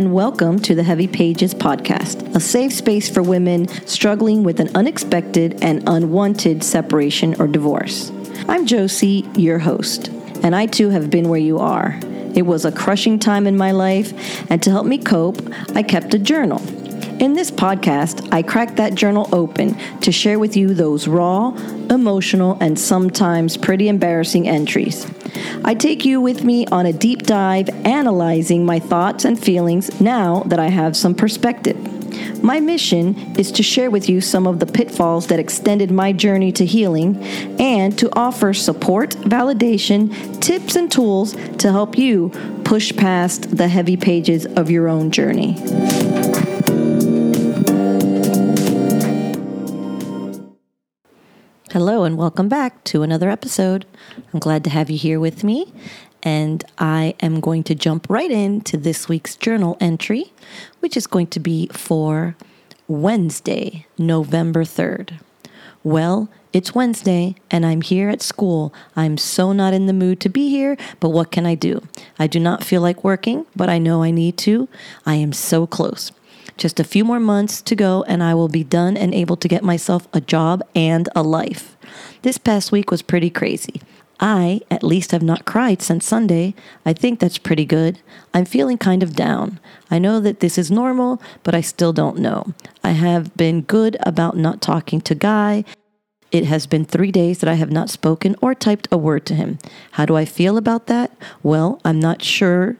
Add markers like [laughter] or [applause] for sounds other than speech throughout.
and welcome to the Heavy Pages podcast, a safe space for women struggling with an unexpected and unwanted separation or divorce. I'm Josie, your host, and I too have been where you are. It was a crushing time in my life, and to help me cope, I kept a journal. In this podcast, I crack that journal open to share with you those raw, emotional, and sometimes pretty embarrassing entries. I take you with me on a deep dive analyzing my thoughts and feelings now that I have some perspective. My mission is to share with you some of the pitfalls that extended my journey to healing and to offer support, validation, tips, and tools to help you push past the heavy pages of your own journey. Hello, and welcome back to another episode. I'm glad to have you here with me. And I am going to jump right into this week's journal entry, which is going to be for Wednesday, November 3rd. Well, it's Wednesday and I'm here at school. I'm so not in the mood to be here, but what can I do? I do not feel like working, but I know I need to. I am so close. Just a few more months to go, and I will be done and able to get myself a job and a life. This past week was pretty crazy. I, at least, have not cried since Sunday. I think that's pretty good. I'm feeling kind of down. I know that this is normal, but I still don't know. I have been good about not talking to Guy. It has been three days that I have not spoken or typed a word to him. How do I feel about that? Well, I'm not sure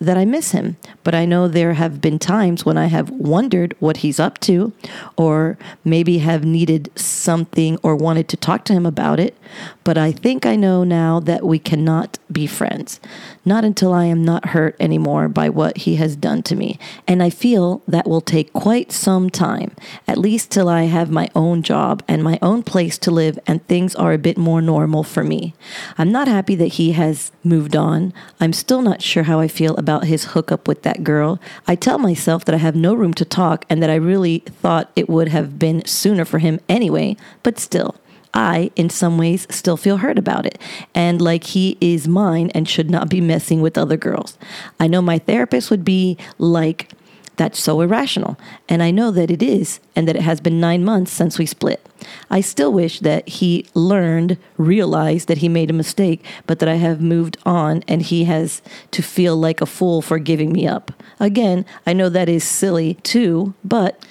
that I miss him. But I know there have been times when I have wondered what he's up to, or maybe have needed something or wanted to talk to him about it. But I think I know now that we cannot be friends. Not until I am not hurt anymore by what he has done to me. And I feel that will take quite some time, at least till I have my own job and my own place to live and things are a bit more normal for me. I'm not happy that he has moved on. I'm still not sure how I feel about his hookup with that girl. I tell myself that I have no room to talk and that I really thought it would have been sooner for him anyway, but still. I, in some ways, still feel hurt about it and like he is mine and should not be messing with other girls. I know my therapist would be like, that's so irrational. And I know that it is, and that it has been nine months since we split. I still wish that he learned, realized that he made a mistake, but that I have moved on and he has to feel like a fool for giving me up. Again, I know that is silly too, but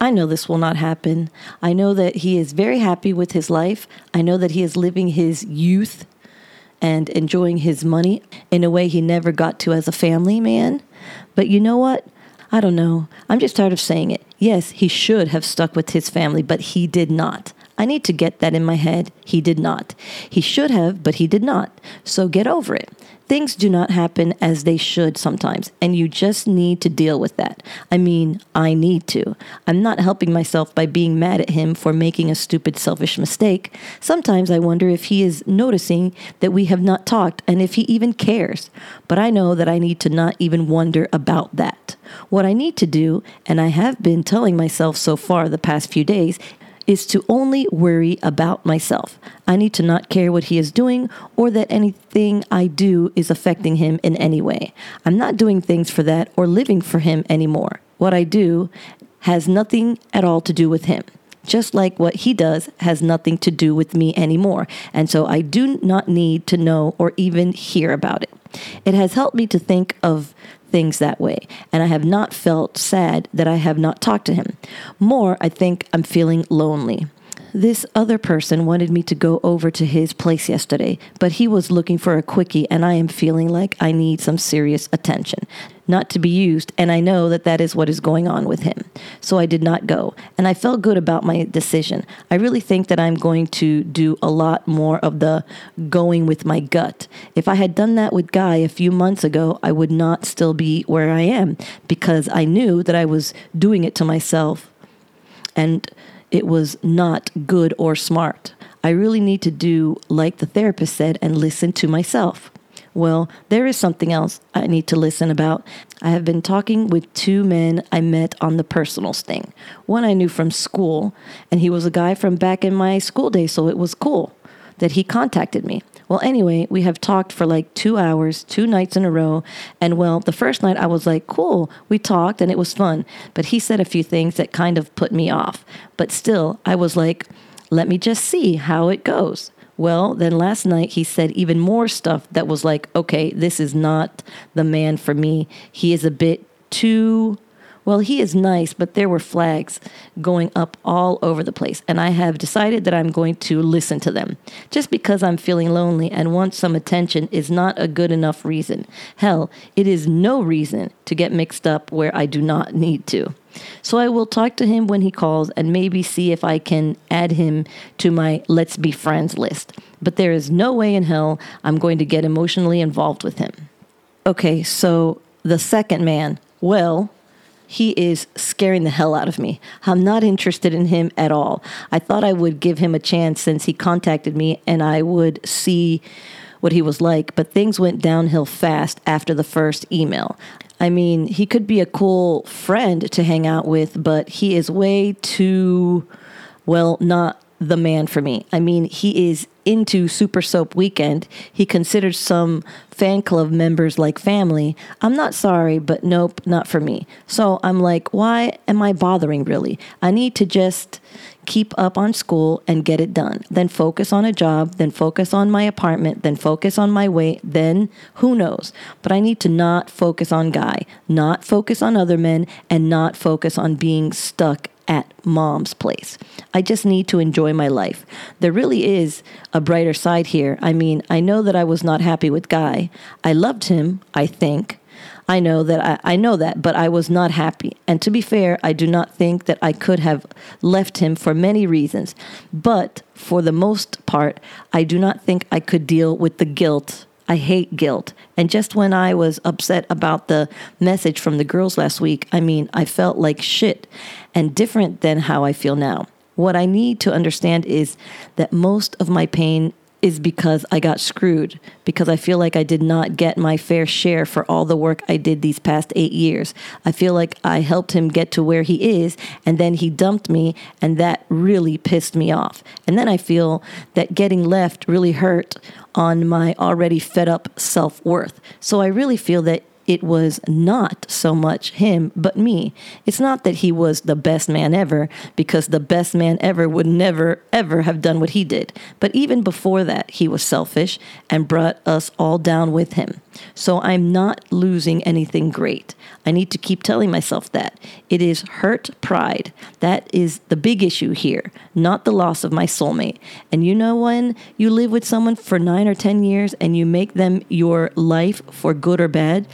I know this will not happen. I know that he is very happy with his life. I know that he is living his youth and enjoying his money in a way he never got to as a family man. But you know what? I don't know. I'm just tired of saying it. Yes, he should have stuck with his family, but he did not. I need to get that in my head. He did not. He should have, but he did not. So get over it. Things do not happen as they should sometimes, and you just need to deal with that. I mean, I need to. I'm not helping myself by being mad at him for making a stupid, selfish mistake. Sometimes I wonder if he is noticing that we have not talked and if he even cares. But I know that I need to not even wonder about that. What I need to do, and I have been telling myself so far the past few days, is to only worry about myself. I need to not care what he is doing or that anything I do is affecting him in any way. I'm not doing things for that or living for him anymore. What I do has nothing at all to do with him. Just like what he does has nothing to do with me anymore. And so I do not need to know or even hear about it. It has helped me to think of things that way, and I have not felt sad that I have not talked to him. More, I think I'm feeling lonely. This other person wanted me to go over to his place yesterday, but he was looking for a quickie, and I am feeling like I need some serious attention. Not to be used, and I know that that is what is going on with him. So I did not go, and I felt good about my decision. I really think that I'm going to do a lot more of the going with my gut. If I had done that with Guy a few months ago, I would not still be where I am because I knew that I was doing it to myself. And it was not good or smart. I really need to do like the therapist said and listen to myself. Well, there is something else I need to listen about. I have been talking with two men I met on the personals thing. One I knew from school, and he was a guy from back in my school days, so it was cool. That he contacted me. Well, anyway, we have talked for like two hours, two nights in a row. And well, the first night I was like, cool, we talked and it was fun. But he said a few things that kind of put me off. But still, I was like, let me just see how it goes. Well, then last night he said even more stuff that was like, okay, this is not the man for me. He is a bit too well, he is nice, but there were flags going up all over the place. And I have decided that I'm going to listen to them. Just because I'm feeling lonely and want some attention is not a good enough reason. Hell, it is no reason to get mixed up where I do not need to. So I will talk to him when he calls and maybe see if I can add him to my let's be friends list. But there is no way in hell I'm going to get emotionally involved with him. Okay, so the second man, well, he is scaring the hell out of me. I'm not interested in him at all. I thought I would give him a chance since he contacted me and I would see what he was like, but things went downhill fast after the first email. I mean, he could be a cool friend to hang out with, but he is way too, well, not the man for me. I mean, he is into Super Soap Weekend. He considers some fan club members like family. I'm not sorry, but nope, not for me. So I'm like, why am I bothering really? I need to just keep up on school and get it done. Then focus on a job, then focus on my apartment, then focus on my weight, then who knows. But I need to not focus on Guy, not focus on other men, and not focus on being stuck at mom's place. I just need to enjoy my life. There really is a brighter side here. I mean, I know that I was not happy with Guy. I loved him, I think. I know that I, I know that, but I was not happy. And to be fair, I do not think that I could have left him for many reasons. But for the most part, I do not think I could deal with the guilt I hate guilt. And just when I was upset about the message from the girls last week, I mean, I felt like shit and different than how I feel now. What I need to understand is that most of my pain is because I got screwed, because I feel like I did not get my fair share for all the work I did these past eight years. I feel like I helped him get to where he is, and then he dumped me, and that really pissed me off. And then I feel that getting left really hurt on my already fed up self worth. So I really feel that it was not so much him, but me. It's not that he was the best man ever, because the best man ever would never, ever have done what he did. But even before that, he was selfish and brought us all down with him. So I'm not losing anything great. I need to keep telling myself that. It is hurt pride. That is the big issue here, not the loss of my soulmate. And you know when you live with someone for nine or 10 years and you make them your life for good or bad?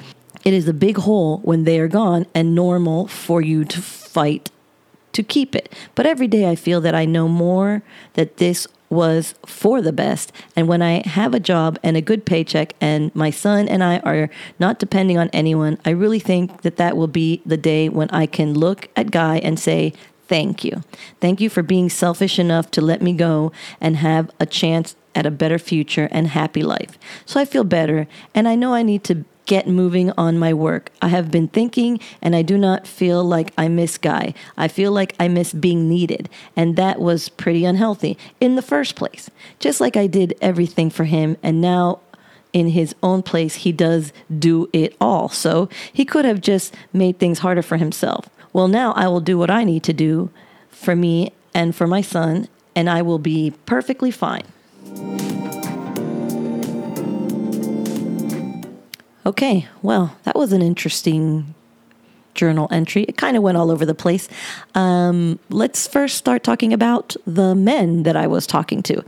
It is a big hole when they are gone and normal for you to fight to keep it. But every day I feel that I know more that this was for the best. And when I have a job and a good paycheck and my son and I are not depending on anyone, I really think that that will be the day when I can look at Guy and say, Thank you. Thank you for being selfish enough to let me go and have a chance at a better future and happy life. So I feel better and I know I need to get moving on my work. I have been thinking and I do not feel like I miss Guy. I feel like I miss being needed. And that was pretty unhealthy in the first place. Just like I did everything for him and now in his own place, he does do it all. So he could have just made things harder for himself. Well, now I will do what I need to do for me and for my son, and I will be perfectly fine. Okay, well, that was an interesting journal entry. It kind of went all over the place. Um, let's first start talking about the men that I was talking to.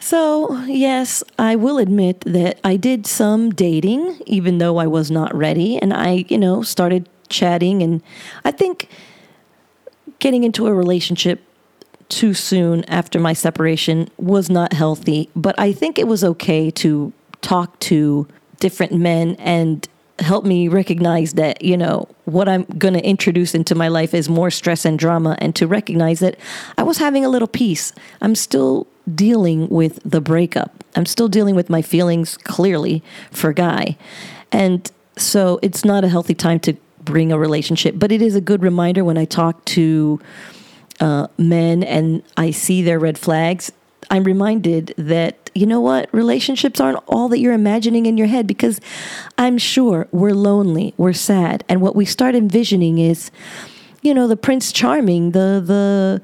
So, yes, I will admit that I did some dating, even though I was not ready. And I, you know, started chatting. And I think getting into a relationship too soon after my separation was not healthy. But I think it was okay to talk to different men and help me recognize that, you know, what I'm going to introduce into my life is more stress and drama and to recognize that I was having a little peace. I'm still dealing with the breakup. I'm still dealing with my feelings clearly for Guy. And so it's not a healthy time to bring a relationship, but it is a good reminder when I talk to uh, men and I see their red flags I'm reminded that, you know what, relationships aren't all that you're imagining in your head because I'm sure we're lonely, we're sad. And what we start envisioning is, you know, the Prince Charming, the, the,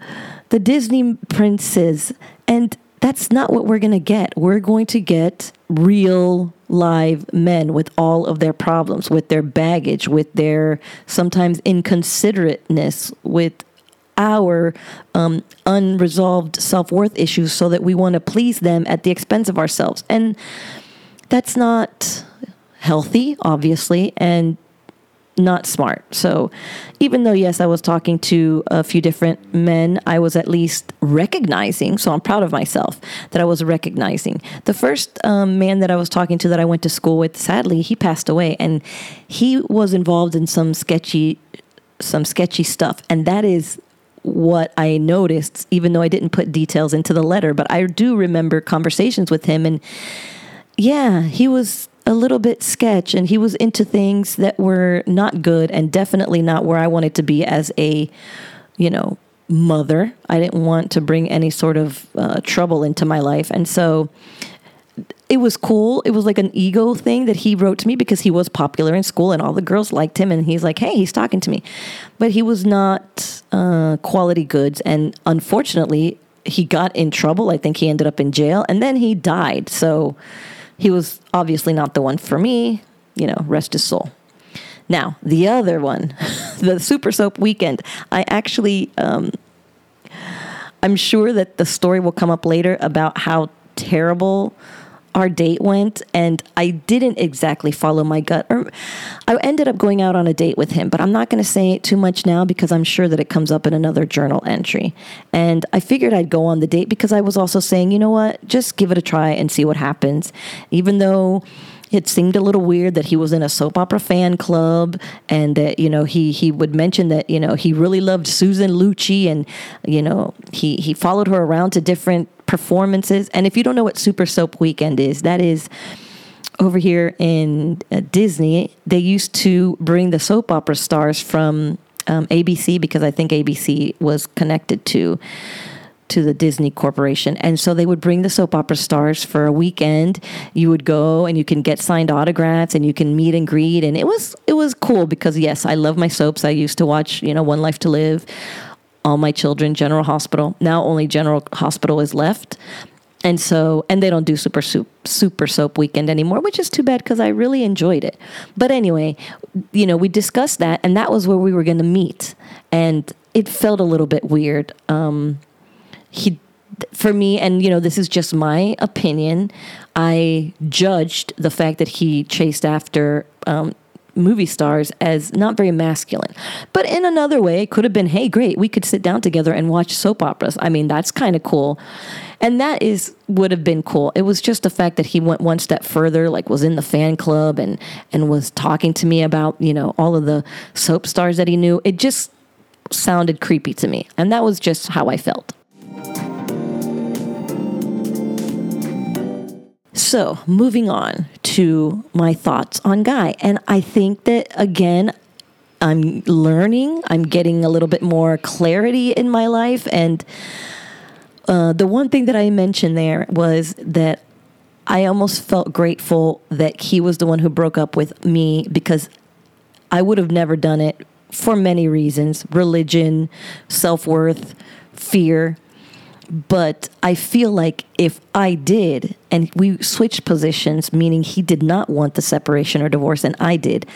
the Disney princes. And that's not what we're going to get. We're going to get real live men with all of their problems, with their baggage, with their sometimes inconsiderateness, with our um, unresolved self worth issues so that we want to please them at the expense of ourselves. And that's not healthy, obviously, and not smart. So, even though, yes, I was talking to a few different men, I was at least recognizing. So, I'm proud of myself that I was recognizing. The first um, man that I was talking to that I went to school with, sadly, he passed away, and he was involved in some sketchy, some sketchy stuff, and that is what I noticed, even though I didn't put details into the letter, but I do remember conversations with him. And yeah, he was a little bit sketch and he was into things that were not good and definitely not where I wanted to be as a, you know, mother. I didn't want to bring any sort of uh, trouble into my life. And so it was cool. It was like an ego thing that he wrote to me because he was popular in school and all the girls liked him. And he's like, hey, he's talking to me. But he was not uh, quality goods. And unfortunately, he got in trouble. I think he ended up in jail and then he died. So he was obviously not the one for me. You know, rest his soul. Now, the other one, [laughs] the Super Soap Weekend, I actually, um, I'm sure that the story will come up later about how terrible our date went and I didn't exactly follow my gut. Or I ended up going out on a date with him but I'm not going to say it too much now because I'm sure that it comes up in another journal entry. And I figured I'd go on the date because I was also saying you know what? Just give it a try and see what happens. Even though it seemed a little weird that he was in a soap opera fan club and that you know he he would mention that you know he really loved Susan Lucci and you know he he followed her around to different performances. And if you don't know what Super Soap Weekend is that is over here in uh, Disney they used to bring the soap opera stars from um, ABC because I think ABC was connected to to the Disney Corporation. And so they would bring the soap opera stars for a weekend. You would go and you can get signed autographs and you can meet and greet and it was it was cool because yes, I love my soaps. I used to watch, you know, One Life to Live, All My Children, General Hospital. Now only General Hospital is left. And so, and they don't do super soup, super soap weekend anymore, which is too bad because I really enjoyed it. But anyway, you know, we discussed that, and that was where we were going to meet, and it felt a little bit weird. Um, he for me and you know this is just my opinion i judged the fact that he chased after um, movie stars as not very masculine. But in another way it could have been hey great we could sit down together and watch soap operas. I mean that's kind of cool. And that is would have been cool. It was just the fact that he went one step further like was in the fan club and and was talking to me about you know all of the soap stars that he knew. It just sounded creepy to me and that was just how i felt So, moving on to my thoughts on Guy. And I think that, again, I'm learning, I'm getting a little bit more clarity in my life. And uh, the one thing that I mentioned there was that I almost felt grateful that he was the one who broke up with me because I would have never done it for many reasons religion, self worth, fear. But I feel like if I did, and we switched positions, meaning he did not want the separation or divorce, and I did,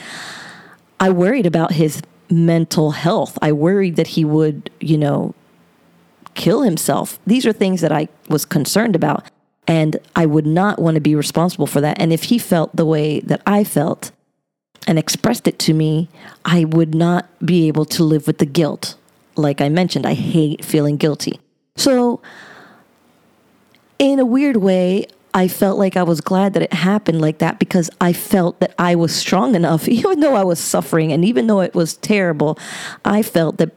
I worried about his mental health. I worried that he would, you know, kill himself. These are things that I was concerned about. And I would not want to be responsible for that. And if he felt the way that I felt and expressed it to me, I would not be able to live with the guilt. Like I mentioned, I hate feeling guilty. So, in a weird way, I felt like I was glad that it happened like that because I felt that I was strong enough, [laughs] even though I was suffering and even though it was terrible, I felt that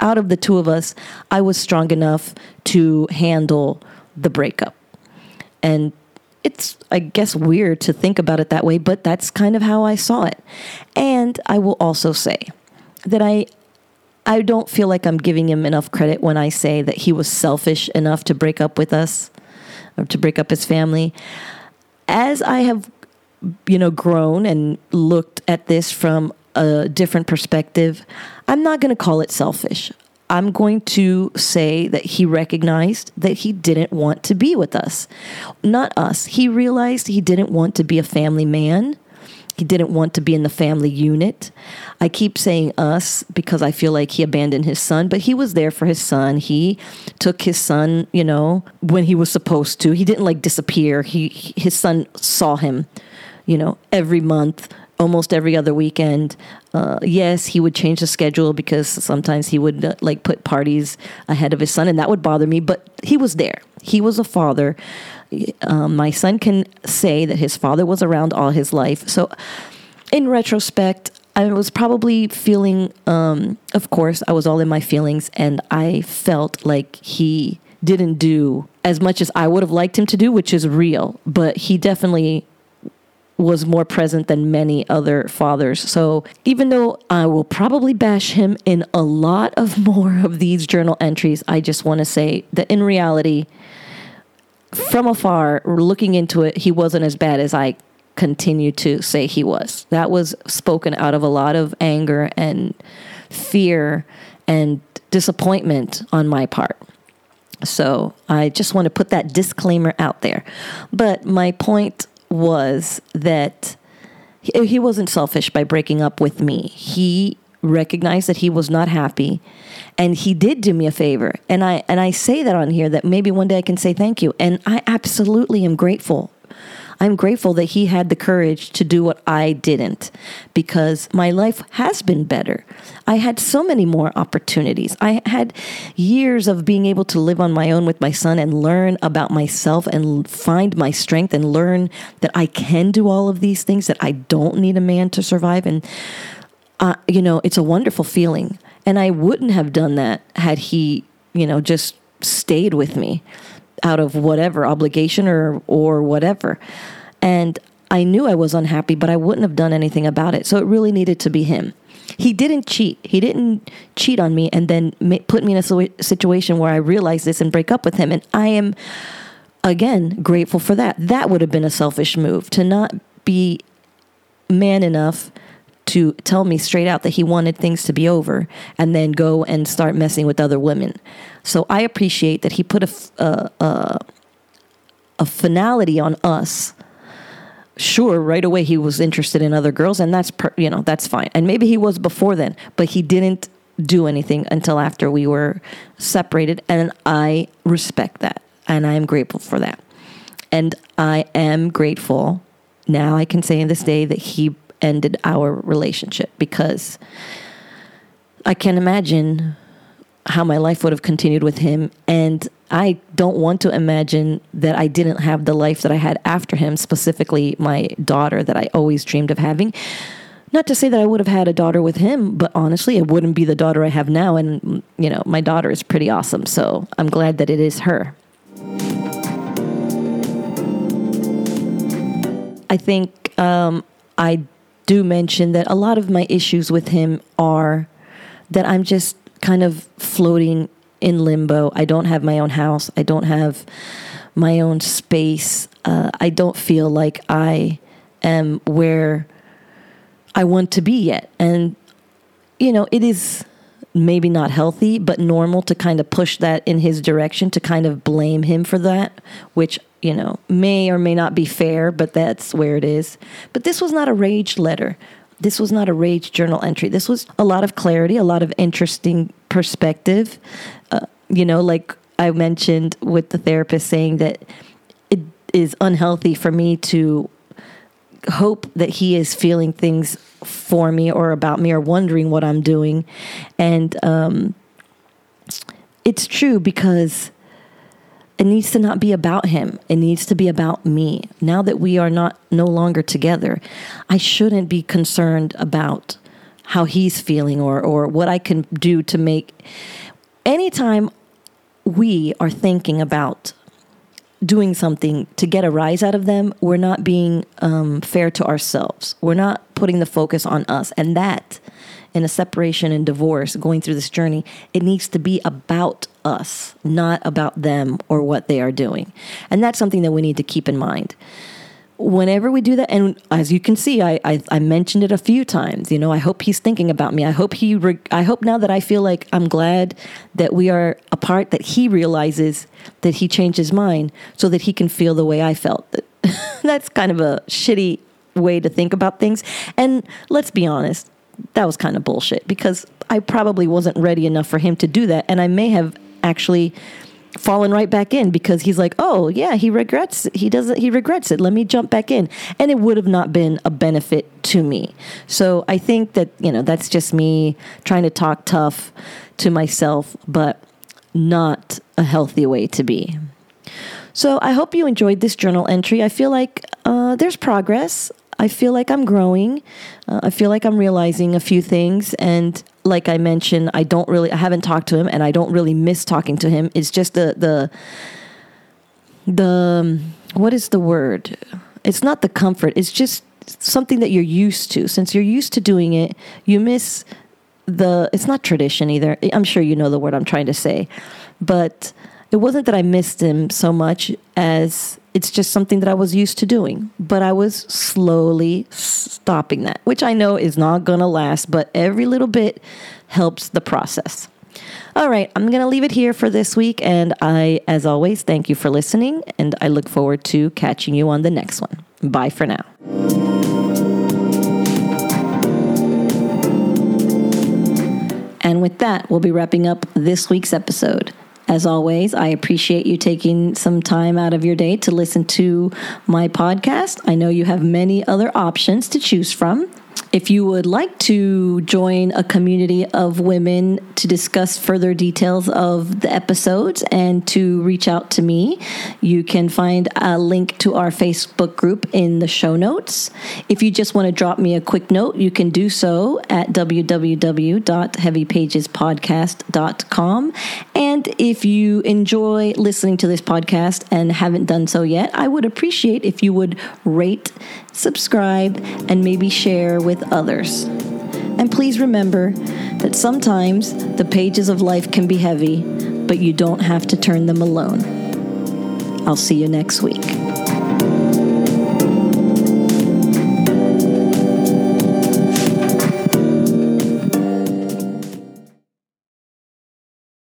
out of the two of us, I was strong enough to handle the breakup. And it's, I guess, weird to think about it that way, but that's kind of how I saw it. And I will also say that I I don't feel like I'm giving him enough credit when I say that he was selfish enough to break up with us. or to break up his family. As I have, you know, grown and looked at this from a different perspective, I'm not going to call it selfish. I'm going to say that he recognized that he didn't want to be with us. Not us. He realized he didn't want to be a family man. He didn't want to be in the family unit. I keep saying us because I feel like he abandoned his son, but he was there for his son. He took his son, you know, when he was supposed to. He didn't like disappear. He his son saw him, you know, every month almost every other weekend. Uh, yes, he would change the schedule because sometimes he would uh, like put parties ahead of his son, and that would bother me. But he was there. He was a father. Um, my son can say that his father was around all his life. So, in retrospect, I was probably feeling. Um, of course, I was all in my feelings, and I felt like he didn't do as much as I would have liked him to do, which is real. But he definitely was more present than many other fathers. So even though I will probably bash him in a lot of [laughs] more of these journal entries, I just want to say that in reality, from afar, looking into it, he wasn't as bad as I continue to say he was. That was spoken out of a lot of anger and fear and disappointment on my part. So I just want to put that disclaimer out there. But my point was that he wasn't selfish by breaking up with me. He recognized that he was not happy and he did do me a favor. And I and I say that on here that maybe one day I can say thank you. And I absolutely am grateful I'm grateful that he had the courage to do what I didn't because my life has been better. I had so many more opportunities. I had years of being able to live on my own with my son and learn about myself and find my strength and learn that I can do all of these things, that I don't need a man to survive. And, uh, you know, it's a wonderful feeling. And I wouldn't have done that had he, you know, just stayed with me out of whatever obligation or or whatever. And I knew I was unhappy, but I wouldn't have done anything about it. So it really needed to be him. He didn't cheat. He didn't cheat on me and then put me in a situation where I realized this and break up with him. And I am, again, grateful for that. That would have been a selfish move to not be man enough to tell me straight out that he wanted things to be over and then go and start messing with other women. So I appreciate that he put a, a, a, a finality on us. Sure, right away he was interested in other girls, and that's per, you know that's fine. And maybe he was before then, but he didn't do anything until after we were separated, and I respect that, and I am grateful for that. And I am grateful now. I can say in this day that he ended our relationship because I can't imagine how my life would have continued with him. And I don't want to imagine that I didn't have the life that I had after him, specifically my daughter that I always dreamed of having. Not to say that I would have had a daughter with him, but honestly, it wouldn't be the daughter I have now. And, you know, my daughter is pretty awesome. So I'm glad that it is her. I think um, I do mention that a lot of my issues with him are that I'm just kind of floating in limbo. I don't have my own house. I don't have my own space. Uh, I don't feel like I am where I want to be yet. And, you know, it is maybe not healthy, but normal to kind of push that in his direction, to kind of blame him for that, which you know, may or may not be fair, but that's where it is. But this was not a rage letter. This was not a rage journal entry. This was a lot of clarity, a lot of interesting perspective. Uh, you know, like I mentioned with the therapist saying that it is unhealthy for me to hope that he is feeling things for me or about me or wondering what I'm doing. And um, it's true because it needs to not be about him. It needs to be about me. Now that we are not no longer together, I shouldn't be concerned about how he's feeling or or what I can do to make anytime we are thinking about doing something to get a rise out of them, we're not being um, fair to ourselves. We're not putting the focus on us. And that in a separation and divorce, going through this journey, it needs to be about us, not about them or what they are doing. And that's something that we need to keep in mind whenever we do that, and as you can see, I, I, I mentioned it a few times. You know, I hope he's thinking about me. I hope he. I hope now that I feel like I'm glad that we are apart, that he realizes that he changed his mind, so that he can feel the way I felt. [laughs] That's kind of a shitty way to think about things. And let's be honest, that was kind of bullshit because I probably wasn't ready enough for him to do that, and I may have actually fallen right back in because he's like, "Oh, yeah, he regrets he doesn't he regrets it. Let me jump back in." And it would have not been a benefit to me. So, I think that, you know, that's just me trying to talk tough to myself, but not a healthy way to be. So, I hope you enjoyed this journal entry. I feel like uh, there's progress. I feel like I'm growing. Uh, I feel like I'm realizing a few things. And like I mentioned, I don't really, I haven't talked to him and I don't really miss talking to him. It's just the, the, the, um, what is the word? It's not the comfort. It's just something that you're used to. Since you're used to doing it, you miss the, it's not tradition either. I'm sure you know the word I'm trying to say. But it wasn't that I missed him so much as it's just something that I was used to doing, but I was slowly stopping that, which I know is not going to last, but every little bit helps the process. All right, I'm going to leave it here for this week. And I, as always, thank you for listening. And I look forward to catching you on the next one. Bye for now. And with that, we'll be wrapping up this week's episode. As always, I appreciate you taking some time out of your day to listen to my podcast. I know you have many other options to choose from. If you would like to join a community of women to discuss further details of the episodes and to reach out to me, you can find a link to our Facebook group in the show notes. If you just want to drop me a quick note, you can do so at www.heavypagespodcast.com. And if you enjoy listening to this podcast and haven't done so yet, I would appreciate if you would rate, subscribe, and maybe share with others. And please remember that sometimes the pages of life can be heavy, but you don't have to turn them alone. I'll see you next week.